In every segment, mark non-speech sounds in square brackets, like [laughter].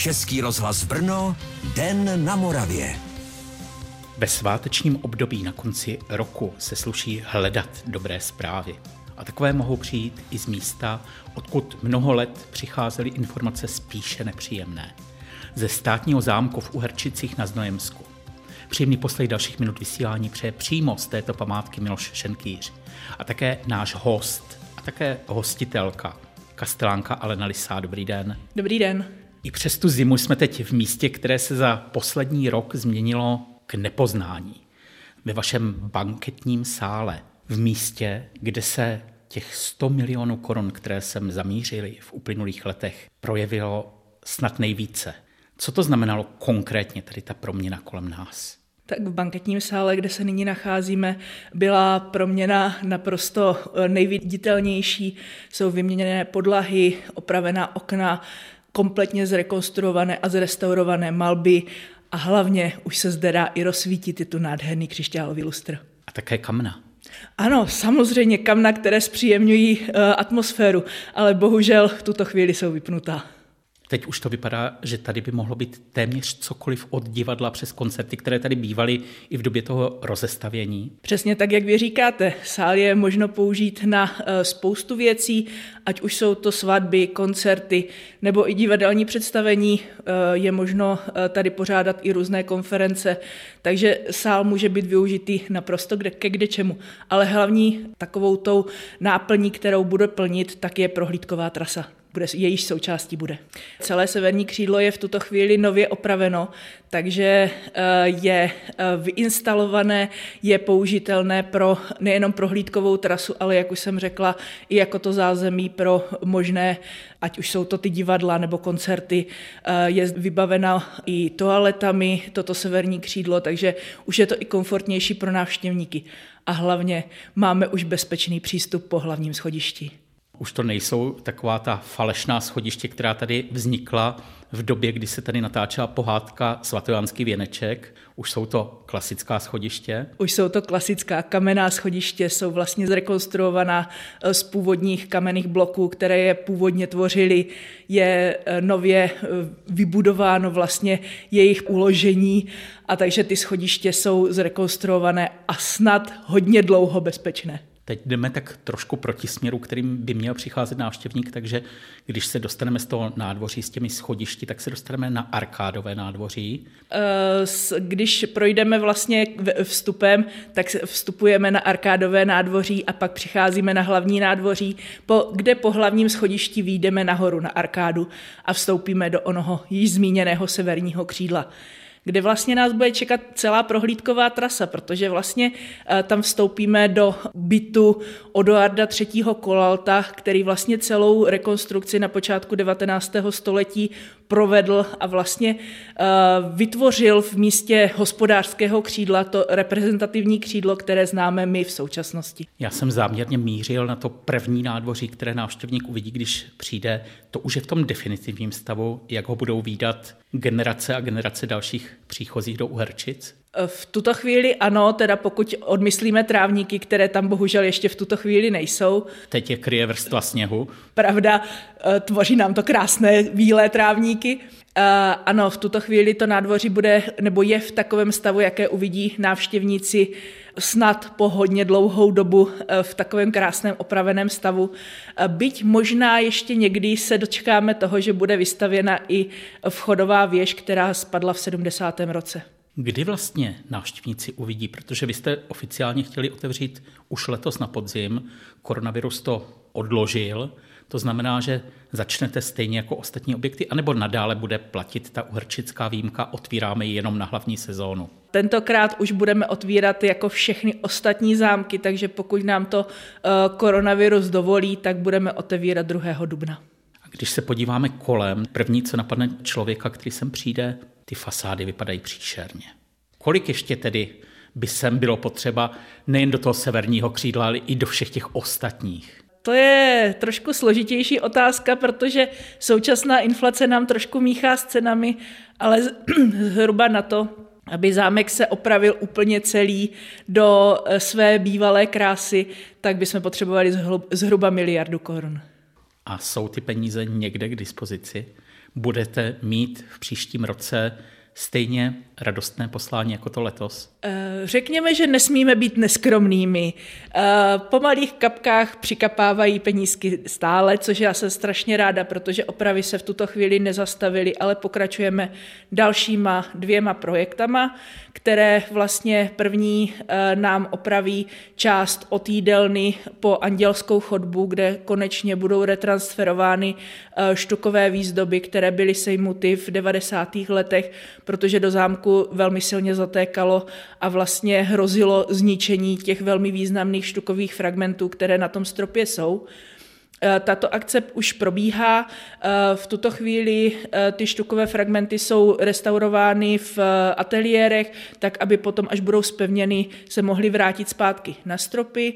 Český rozhlas Brno, Den na Moravě. Ve svátečním období na konci roku se sluší hledat dobré zprávy. A takové mohou přijít i z místa, odkud mnoho let přicházely informace spíše nepříjemné. Ze státního zámku v Uherčicích na Znojemsku. Příjemný poslech dalších minut vysílání přeje přímo z této památky Miloš Šenkýř. A také náš host a také hostitelka, kastelánka Alena Lisá. Dobrý den. Dobrý den. I přes tu zimu jsme teď v místě, které se za poslední rok změnilo k nepoznání. Ve vašem banketním sále, v místě, kde se těch 100 milionů korun, které jsem zamířili v uplynulých letech, projevilo snad nejvíce. Co to znamenalo konkrétně tady ta proměna kolem nás? Tak v banketním sále, kde se nyní nacházíme, byla proměna naprosto eh, nejviditelnější. Jsou vyměněné podlahy, opravená okna, kompletně zrekonstruované a zrestaurované malby a hlavně už se zde dá i rozsvítit tu nádherný křišťálový lustr. A také kamna. Ano, samozřejmě kamna, které zpříjemňují uh, atmosféru, ale bohužel v tuto chvíli jsou vypnutá. Teď už to vypadá, že tady by mohlo být téměř cokoliv od divadla přes koncerty, které tady bývaly i v době toho rozestavění. Přesně tak, jak vy říkáte, sál je možno použít na eh, spoustu věcí, ať už jsou to svatby, koncerty nebo i divadelní představení. Eh, je možno eh, tady pořádat i různé konference, takže sál může být využitý naprosto kde, ke kde čemu. Ale hlavní takovou tou náplní, kterou bude plnit, tak je prohlídková trasa bude, jejíž součástí bude. Celé severní křídlo je v tuto chvíli nově opraveno, takže eh, je eh, vyinstalované, je použitelné pro nejenom prohlídkovou trasu, ale jak už jsem řekla, i jako to zázemí pro možné, ať už jsou to ty divadla nebo koncerty, eh, je vybavena i toaletami, toto severní křídlo, takže už je to i komfortnější pro návštěvníky. A hlavně máme už bezpečný přístup po hlavním schodišti už to nejsou taková ta falešná schodiště, která tady vznikla v době, kdy se tady natáčela pohádka Svatojánský věneček. Už jsou to klasická schodiště? Už jsou to klasická kamenná schodiště, jsou vlastně zrekonstruovaná eh, z původních kamenných bloků, které je původně tvořily. Je eh, nově eh, vybudováno vlastně jejich uložení a takže ty schodiště jsou zrekonstruované a snad hodně dlouho bezpečné. Teď jdeme tak trošku proti směru, kterým by měl přicházet návštěvník, takže když se dostaneme z toho nádvoří s těmi schodišti, tak se dostaneme na arkádové nádvoří. Eh, když projdeme vlastně vstupem, tak vstupujeme na arkádové nádvoří a pak přicházíme na hlavní nádvoří, po, kde po hlavním schodišti výjdeme nahoru na arkádu a vstoupíme do onoho již zmíněného severního křídla kde vlastně nás bude čekat celá prohlídková trasa, protože vlastně eh, tam vstoupíme do bytu Odoarda III. Kolalta, který vlastně celou rekonstrukci na počátku 19. století provedl a vlastně eh, vytvořil v místě hospodářského křídla to reprezentativní křídlo, které známe my v současnosti. Já jsem záměrně mířil na to první nádvoří, které návštěvník uvidí, když přijde. To už je v tom definitivním stavu, jak ho budou výdat generace a generace dalších příchozích do Uherčic? V tuto chvíli ano, teda pokud odmyslíme trávníky, které tam bohužel ještě v tuto chvíli nejsou. Teď je kryje vrstva sněhu. Pravda, eh, tvoří nám to krásné bílé trávníky. Uh, ano, v tuto chvíli to nádvoří bude, nebo je v takovém stavu, jaké uvidí návštěvníci snad po hodně dlouhou dobu uh, v takovém krásném opraveném stavu. Uh, byť možná ještě někdy se dočkáme toho, že bude vystavěna i vchodová věž, která spadla v 70. roce. Kdy vlastně návštěvníci uvidí, protože vy jste oficiálně chtěli otevřít už letos na podzim, koronavirus to odložil, to znamená, že začnete stejně jako ostatní objekty, anebo nadále bude platit ta uhrčická výjimka, otvíráme ji jenom na hlavní sezónu? Tentokrát už budeme otvírat jako všechny ostatní zámky, takže pokud nám to uh, koronavirus dovolí, tak budeme otevírat 2. dubna. A když se podíváme kolem, první, co napadne člověka, který sem přijde, ty fasády vypadají příšerně. Kolik ještě tedy by sem bylo potřeba nejen do toho severního křídla, ale i do všech těch ostatních? To je trošku složitější otázka, protože současná inflace nám trošku míchá s cenami, ale [clears throat] zhruba na to, aby zámek se opravil úplně celý do eh, své bývalé krásy, tak bychom potřebovali zhruba miliardu korun. A jsou ty peníze někde k dispozici? budete mít v příštím roce stejně radostné poslání jako to letos? Eh, řekněme, že nesmíme být neskromnými. Eh, po malých kapkách přikapávají penízky stále, což já jsem strašně ráda, protože opravy se v tuto chvíli nezastavily, ale pokračujeme dalšíma dvěma projektama, které vlastně první eh, nám opraví část od jídelny po andělskou chodbu, kde konečně budou retransferovány štukové výzdoby, které byly sejmuty v 90. letech, protože do zámku velmi silně zatékalo a vlastně hrozilo zničení těch velmi významných štukových fragmentů, které na tom stropě jsou. E, tato akce už probíhá. E, v tuto chvíli e, ty štukové fragmenty jsou restaurovány v ateliérech, tak aby potom, až budou spevněny, se mohly vrátit zpátky na stropy.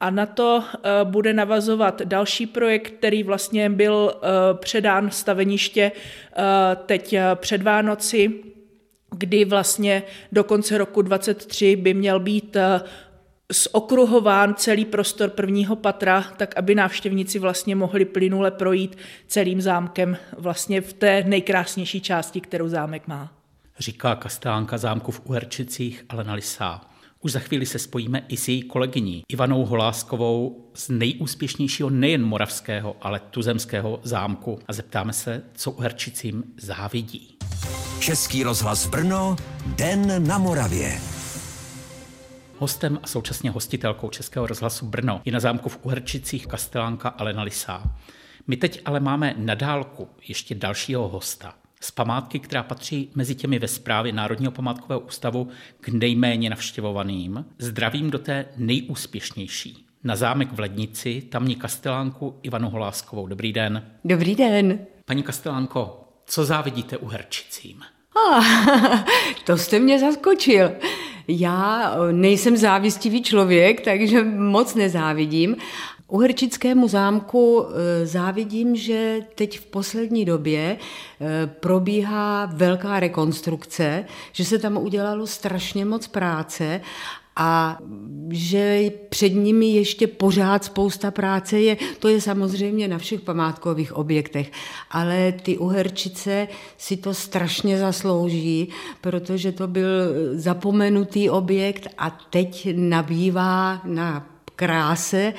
A na to bude navazovat další projekt, který vlastně byl předán staveniště teď před Vánoci kdy vlastně do konce roku 23 by měl být eh, zokruhován celý prostor prvního patra, tak aby návštěvníci vlastně mohli plynule projít celým zámkem vlastně v té nejkrásnější části, kterou zámek má. Říká kastánka zámku v Uherčicích Alena Lisá. Už za chvíli se spojíme i s její kolegyní Ivanou Holáskovou z nejúspěšnějšího nejen moravského, ale tuzemského zámku a zeptáme se, co Uherčicím závidí. Český rozhlas Brno, Den na Moravě. Hostem a současně hostitelkou Českého rozhlasu Brno je na zámku v Uherčicích kastelánka Alena Lisá. My teď ale máme na dálku ještě dalšího hosta z památky, která patří mezi těmi ve správě Národního památkového ústavu k nejméně navštěvovaným. Zdravím do té nejúspěšnější. Na zámek v Lednici, tamní kastelánku Ivanu Holáskovou. Dobrý den. Dobrý den. Paní kastelánko, co závidíte Uherčicím? Ah, [laughs] to jste mě zaskočil. Já nejsem závistivý člověk, takže moc nezávidím. Uherčickému zámku eh, závidím, že teď v poslední době eh, probíhá velká rekonstrukce, že se tam udělalo strašně moc práce a že před nimi ještě pořád spousta práce je. To je samozřejmě na všech památkových objektech, ale ty uherčice si to strašně zaslouží, protože to byl zapomenutý objekt a teď nabývá na kráse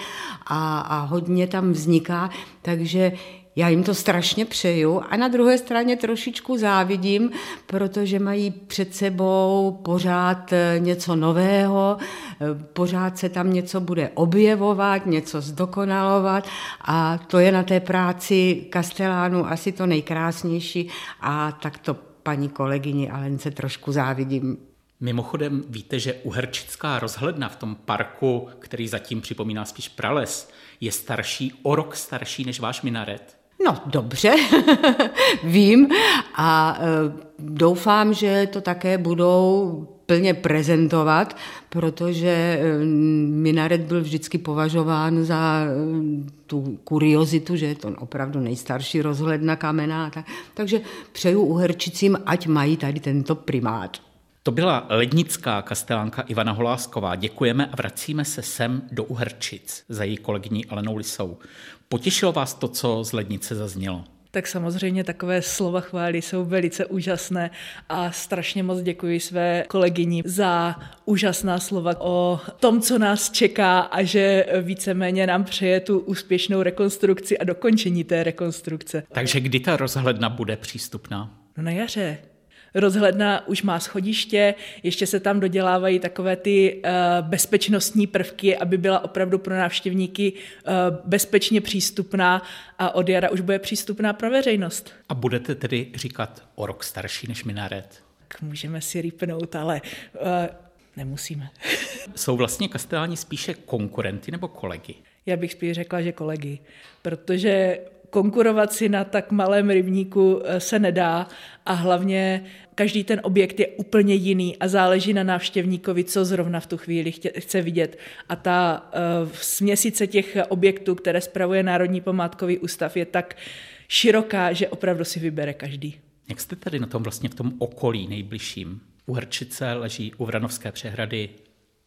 a, a hodně tam vzniká, takže já jim to strašně přeju a na druhé straně trošičku závidím, protože mají před sebou pořád eh, něco nového, eh, pořád se tam něco bude objevovat, něco zdokonalovat a to je na té práci Kastelánu asi to nejkrásnější a tak to paní kolegyni Alence trošku závidím. Mimochodem víte, že uherčická rozhledna v tom parku, který zatím připomíná spíš prales, je starší, o rok starší než váš minaret? No dobře, [laughs] vím a e, doufám, že to také budou plně prezentovat, protože e, minaret byl vždycky považován za e, tu kuriozitu, že je to opravdu nejstarší rozhledna kamená. Takže přeju uherčicím, ať mají tady tento primát. To byla lednická kastelánka Ivana Holásková. Děkujeme a vracíme se sem do Uherčic za její kolegyní Alenou Lisou. Potěšilo vás to, co z lednice zaznělo? tak samozřejmě takové slova chvály jsou velice úžasné a strašně moc děkuji své kolegyni za úžasná slova o tom, co nás čeká a že víceméně nám přeje tu úspěšnou rekonstrukci a dokončení té rekonstrukce. Takže kdy ta rozhledna bude přístupná? No na jaře rozhledna už má schodiště, ještě se tam dodělávají takové ty uh, bezpečnostní prvky, aby byla opravdu pro návštěvníky uh, bezpečně přístupná a od jara už bude přístupná pro veřejnost. A budete tedy říkat o rok starší než minaret? Tak můžeme si rýpnout, ale uh, nemusíme. [laughs] Jsou vlastně kasteláni spíše konkurenty nebo kolegy? Já bych spíš řekla, že kolegy, protože konkurovat si na tak malém rybníku se nedá a hlavně každý ten objekt je úplně jiný a záleží na návštěvníkovi, co zrovna v tu chvíli chce vidět. A ta uh, směsice těch objektů, které spravuje Národní památkový ústav, je tak široká, že opravdu si vybere každý. Jak jste tady na tom vlastně v tom okolí nejbližším? U Hrčice leží u Vranovské přehrady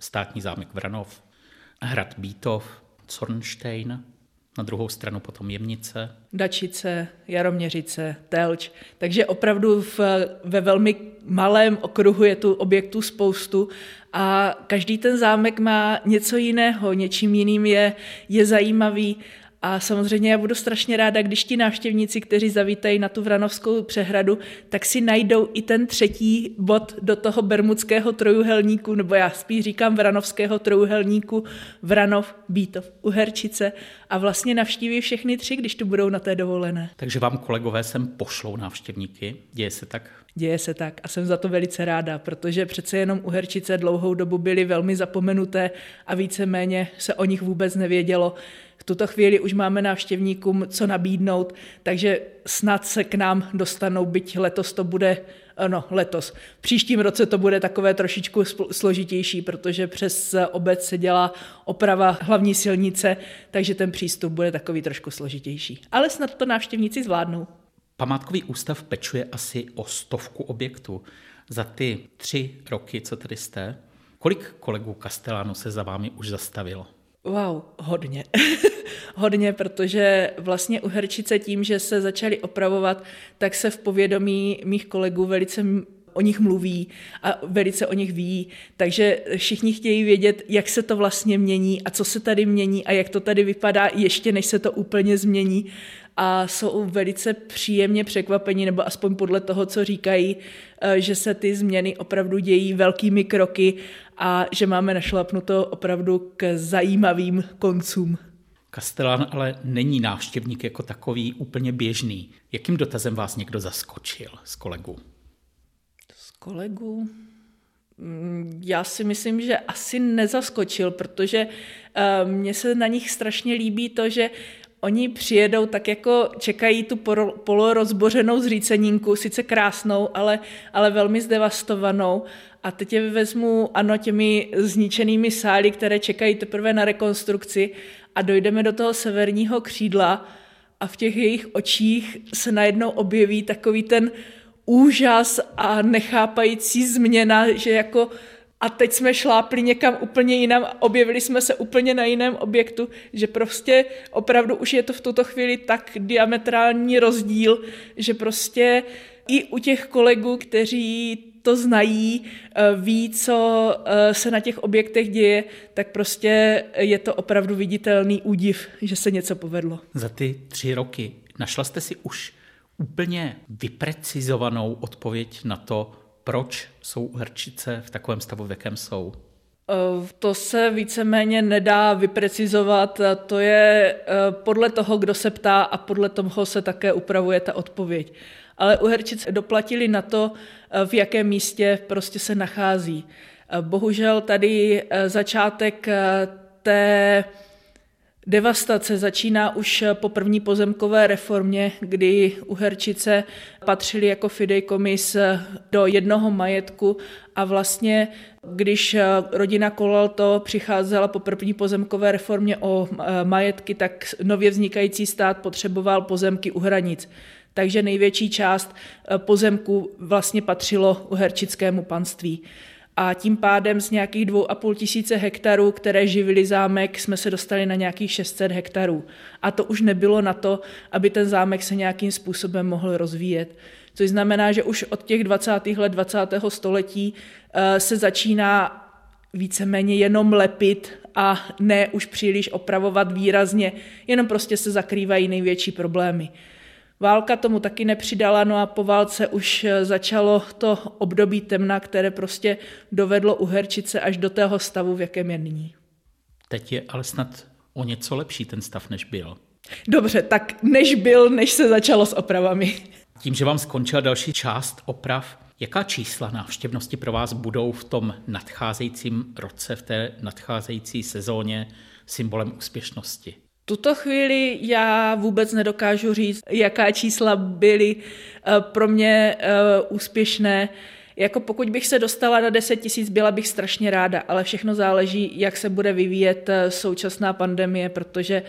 státní zámek Vranov, hrad Bítov, Zornstein, na druhou stranu potom Jemnice. Dačice, Jaroměřice, Telč. Takže opravdu v, ve velmi malém okruhu je tu objektů spoustu a každý ten zámek má něco jiného, něčím jiným je, je zajímavý a samozřejmě já budu strašně ráda, když ti návštěvníci, kteří zavítají na tu Vranovskou přehradu, tak si najdou i ten třetí bod do toho bermudského trojuhelníku, nebo já spíš říkám Vranovského trojuhelníku, Vranov, Bítov, Uherčice a vlastně navštíví všechny tři, když tu budou na té dovolené. Takže vám kolegové sem pošlou návštěvníky, děje se tak? Děje se tak a jsem za to velice ráda, protože přece jenom Uherčice dlouhou dobu byly velmi zapomenuté a víceméně se o nich vůbec nevědělo tuto chvíli už máme návštěvníkům co nabídnout, takže snad se k nám dostanou, byť letos to bude, no letos, v příštím roce to bude takové trošičku složitější, protože přes obec se dělá oprava hlavní silnice, takže ten přístup bude takový trošku složitější. Ale snad to návštěvníci zvládnou. Památkový ústav pečuje asi o stovku objektů. Za ty tři roky, co tady jste, kolik kolegů Castellano se za vámi už zastavilo? Wow, hodně. [laughs] hodně, protože vlastně u Herčice tím, že se začaly opravovat, tak se v povědomí mých kolegů velice o nich mluví a velice o nich ví, takže všichni chtějí vědět, jak se to vlastně mění a co se tady mění a jak to tady vypadá ještě než se to úplně změní a jsou velice příjemně překvapení, nebo aspoň podle toho, co říkají, eh, že se ty změny opravdu dějí velkými kroky a že máme našlapnuto opravdu k zajímavým koncům. Kastelán ale není návštěvník jako takový úplně běžný. Jakým dotazem vás někdo zaskočil z kolegů? Z kolegů? Mm, já si myslím, že asi nezaskočil, protože uh, mně se na nich strašně líbí to, že oni přijedou tak jako čekají tu polorozbořenou zříceninku, sice krásnou, ale, ale velmi zdevastovanou. A teď je vezmu, ano, těmi zničenými sály, které čekají teprve na rekonstrukci a dojdeme do toho severního křídla a v těch jejich očích se najednou objeví takový ten úžas a nechápající změna, že jako a teď jsme šlápli někam úplně jinam, objevili jsme se úplně na jiném objektu, že prostě opravdu už je to v tuto chvíli tak diametrální rozdíl, že prostě i u těch kolegů, kteří to znají, eh, ví, co eh, se na těch objektech děje, tak prostě je to opravdu viditelný údiv, že se něco povedlo. Za ty tři roky našla jste si už úplně vyprecizovanou odpověď na to, proč jsou hrčice v takovém stavu, v jakém jsou? Eh, to se víceméně nedá vyprecizovat, to je podle toho, kdo se ptá a podle toho se také upravuje ta odpověď ale Uherčic doplatili na to, eh, v jakém místě prostě se nachází. Eh, bohužel tady eh, začátek té Devastace začíná už po první pozemkové reformě, kdy Uherčice patřily jako fidejkomis do jednoho majetku a vlastně, když rodina Kolalto přicházela po první pozemkové reformě o majetky, tak nově vznikající stát potřeboval pozemky u hranic takže největší část eh, pozemku vlastně patřilo uherčickému panství. A tím pádem z nějakých dvou a půl tisíce hektarů, které živili zámek, jsme se dostali na nějakých 600 hektarů. A to už nebylo na to, aby ten zámek se nějakým způsobem mohl rozvíjet. Což znamená, že už od těch 20. let 20. století eh, se začíná víceméně jenom lepit a ne už příliš opravovat výrazně, jenom prostě se zakrývají největší problémy. Válka tomu taky nepřidala, no a po válce už eh, začalo to období temna, které prostě dovedlo Uherčice až do tého stavu, v jakém je nyní. Teď je ale snad o něco lepší ten stav, než byl. Dobře, tak než byl, než se začalo s opravami. Tím, že vám skončila další část oprav, jaká čísla návštěvnosti pro vás budou v tom nadcházejícím roce, v té nadcházející sezóně symbolem úspěšnosti? Tuto chvíli já vůbec nedokážu říct, jaká čísla byly eh, pro mě eh, úspěšné. Jako pokud bych se dostala na 10 tisíc, byla bych strašně ráda, ale všechno záleží, jak se bude vyvíjet eh, současná pandemie, protože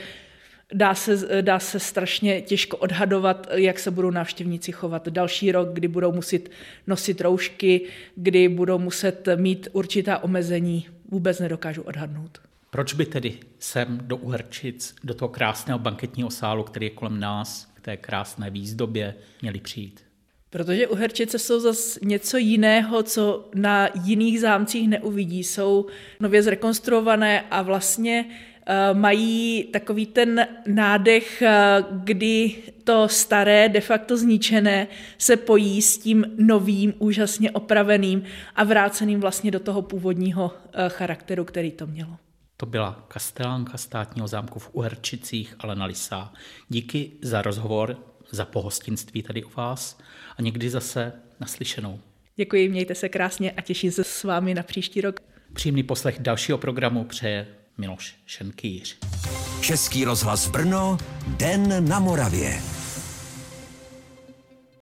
dá se, dá se strašně těžko odhadovat, jak se budou návštěvníci chovat další rok, kdy budou muset nosit roušky, kdy budou muset mít určitá omezení. Vůbec nedokážu odhadnout. Proč by tedy sem do Uherčic, do toho krásného banketního sálu, který je kolem nás, k té krásné výzdobě, měli přijít? Protože Uherčice jsou zase něco jiného, co na jiných zámcích neuvidí. Jsou nově zrekonstruované a vlastně uh, mají takový ten nádech, uh, kdy to staré, de facto zničené, se pojí s tím novým, úžasně opraveným a vráceným vlastně do toho původního uh, charakteru, který to mělo. To byla kastelánka státního zámku v Uherčicích, Alena Lisá. Díky za rozhovor, za pohostinství tady u vás a někdy zase naslyšenou. Děkuji, mějte se krásně a těším se s vámi na příští rok. Přímý poslech dalšího programu přeje Miloš Šenkýř. Český rozhlas Brno, Den na Moravě.